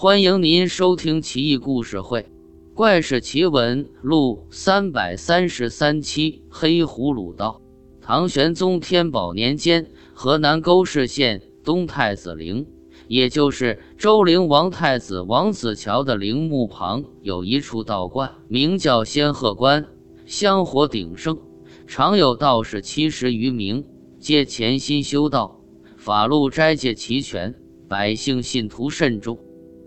欢迎您收听《奇异故事会·怪事奇闻录》三百三十三期。黑葫芦道，唐玄宗天宝年间，河南沟氏县东太子陵，也就是周陵王太子王子乔的陵墓旁，有一处道观，名叫仙鹤观，香火鼎盛，常有道士七十余名，皆潜心修道，法路斋戒齐全，百姓信徒甚众。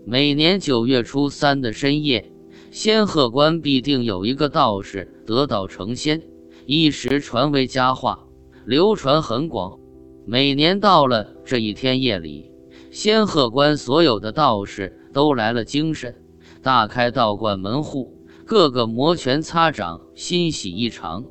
每年九月初三的深夜，仙鹤关必定有一个道士得道成仙，一时传为佳话，流传很广。每年到了这一天夜里，仙鹤关所有的道士都来了精神，大开道观门户，个个摩拳擦掌，欣喜异常，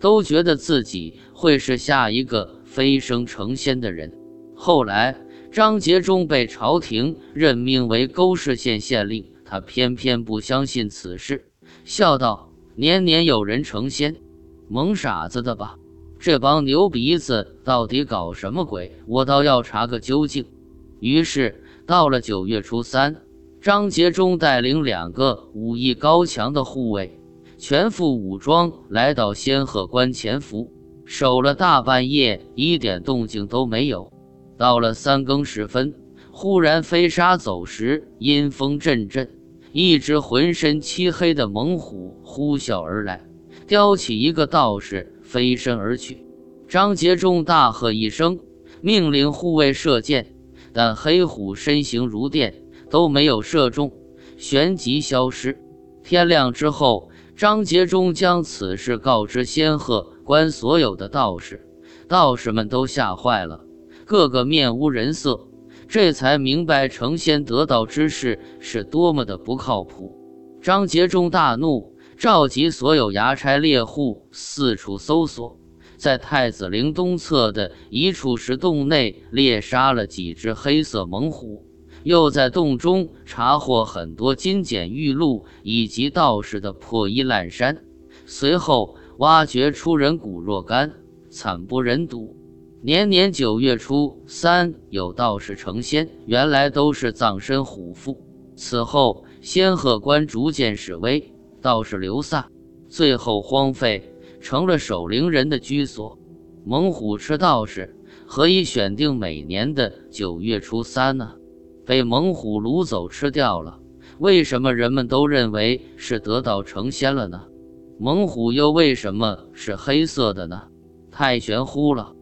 都觉得自己会是下一个飞升成仙的人。后来。张杰忠被朝廷任命为沟氏县县令，他偏偏不相信此事，笑道：“年年有人成仙，蒙傻子的吧？这帮牛鼻子到底搞什么鬼？我倒要查个究竟。”于是，到了九月初三，张杰忠带领两个武艺高强的护卫，全副武装来到仙鹤关潜伏，守了大半夜，一点动静都没有。到了三更时分，忽然飞沙走石，阴风阵阵，一只浑身漆黑的猛虎呼啸而来，叼起一个道士，飞身而去。张杰忠大喝一声，命令护卫射箭，但黑虎身形如电，都没有射中，旋即消失。天亮之后，张杰忠将此事告知仙鹤关所有的道士，道士们都吓坏了。个个面无人色，这才明白成仙得道之事是多么的不靠谱。张杰忠大怒，召集所有衙差猎户四处搜索，在太子陵东侧的一处石洞内猎杀了几只黑色猛虎，又在洞中查获很多金简玉露以及道士的破衣烂衫，随后挖掘出人骨若干，惨不忍睹。年年九月初三有道士成仙，原来都是葬身虎腹。此后仙鹤关逐渐式微，道士流散，最后荒废，成了守灵人的居所。猛虎吃道士，何以选定每年的九月初三呢？被猛虎掳走吃掉了，为什么人们都认为是得道成仙了呢？猛虎又为什么是黑色的呢？太玄乎了。